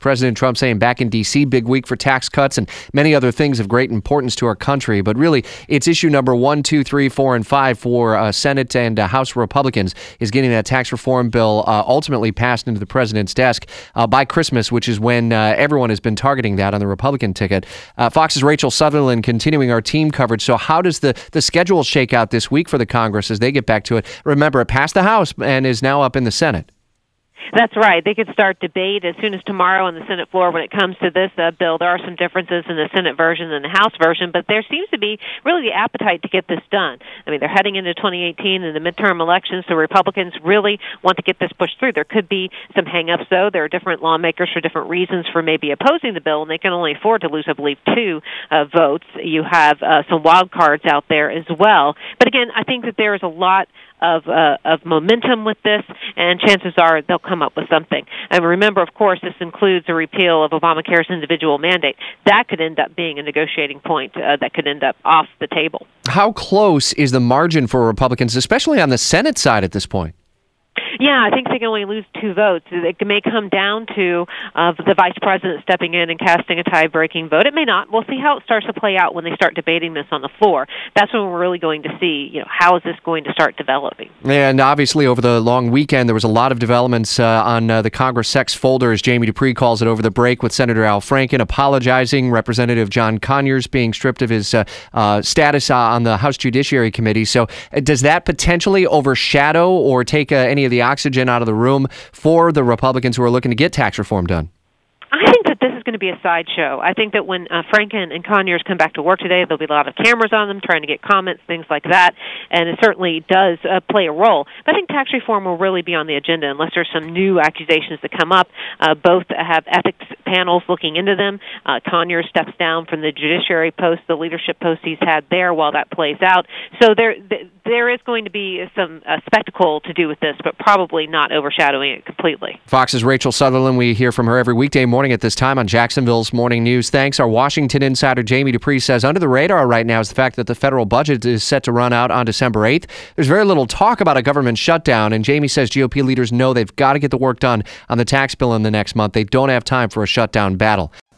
President Trump saying back in D.C., big week for tax cuts and many other things of great importance to our country. But really, it's issue number one, two, three, four, and five for uh, Senate and uh, House Republicans is getting that tax reform bill uh, ultimately passed into the president's desk uh, by Christmas, which is when uh, everyone has been targeting that on the Republican ticket. Uh, Fox's Rachel Sutherland continuing our team coverage. So, how does the, the schedule shake out this week for the Congress as they get back to it? Remember, it passed the House and is now up in the Senate. That's right. They could start debate as soon as tomorrow on the Senate floor when it comes to this uh, bill. There are some differences in the Senate version and the House version, but there seems to be really the appetite to get this done. I mean, they're heading into 2018 and the midterm elections, so Republicans really want to get this pushed through. There could be some hangups, though. There are different lawmakers for different reasons for maybe opposing the bill, and they can only afford to lose, I believe, two uh, votes. You have uh, some wild cards out there as well. But again, I think that there is a lot of uh, of momentum with this, and chances are they'll come up with something. And remember, of course, this includes a repeal of Obamacare's individual mandate. That could end up being a negotiating point uh, that could end up off the table. How close is the margin for Republicans, especially on the Senate side at this point? Yeah, I think they can only lose two votes. It may come down to uh, the vice president stepping in and casting a tie-breaking vote. It may not. We'll see how it starts to play out when they start debating this on the floor. That's when we're really going to see, you know, how is this going to start developing. And obviously, over the long weekend, there was a lot of developments uh, on uh, the Congress sex folder, as Jamie Dupree calls it, over the break, with Senator Al Franken apologizing, Representative John Conyers being stripped of his uh, uh, status uh, on the House Judiciary Committee. So, does that potentially overshadow or take any of the oxygen out of the room for the Republicans who are looking to get tax reform done? I think that this is going to be a sideshow. I think that when uh, Franken and Conyers come back to work today, there'll be a lot of cameras on them trying to get comments, things like that, and it certainly does uh, play a role. But I think tax reform will really be on the agenda unless there's some new accusations that come up. Uh, both have ethics panels looking into them. Uh, Conyers steps down from the judiciary post, the leadership post he's had there while that plays out. So there, there is going to be some uh, spectacle to do with this, but probably not overshadowing it completely. Fox's Rachel Sutherland. We hear from her every weekday morning at this time on Jacksonville's Morning News. Thanks. Our Washington insider Jamie Dupree says under the radar right now is the fact that the federal budget is set to run out on December 8th. There's very little talk about a government shutdown, and Jamie says GOP leaders know they've got to get the work done on the tax bill in the next month. They don't have time for a shutdown battle.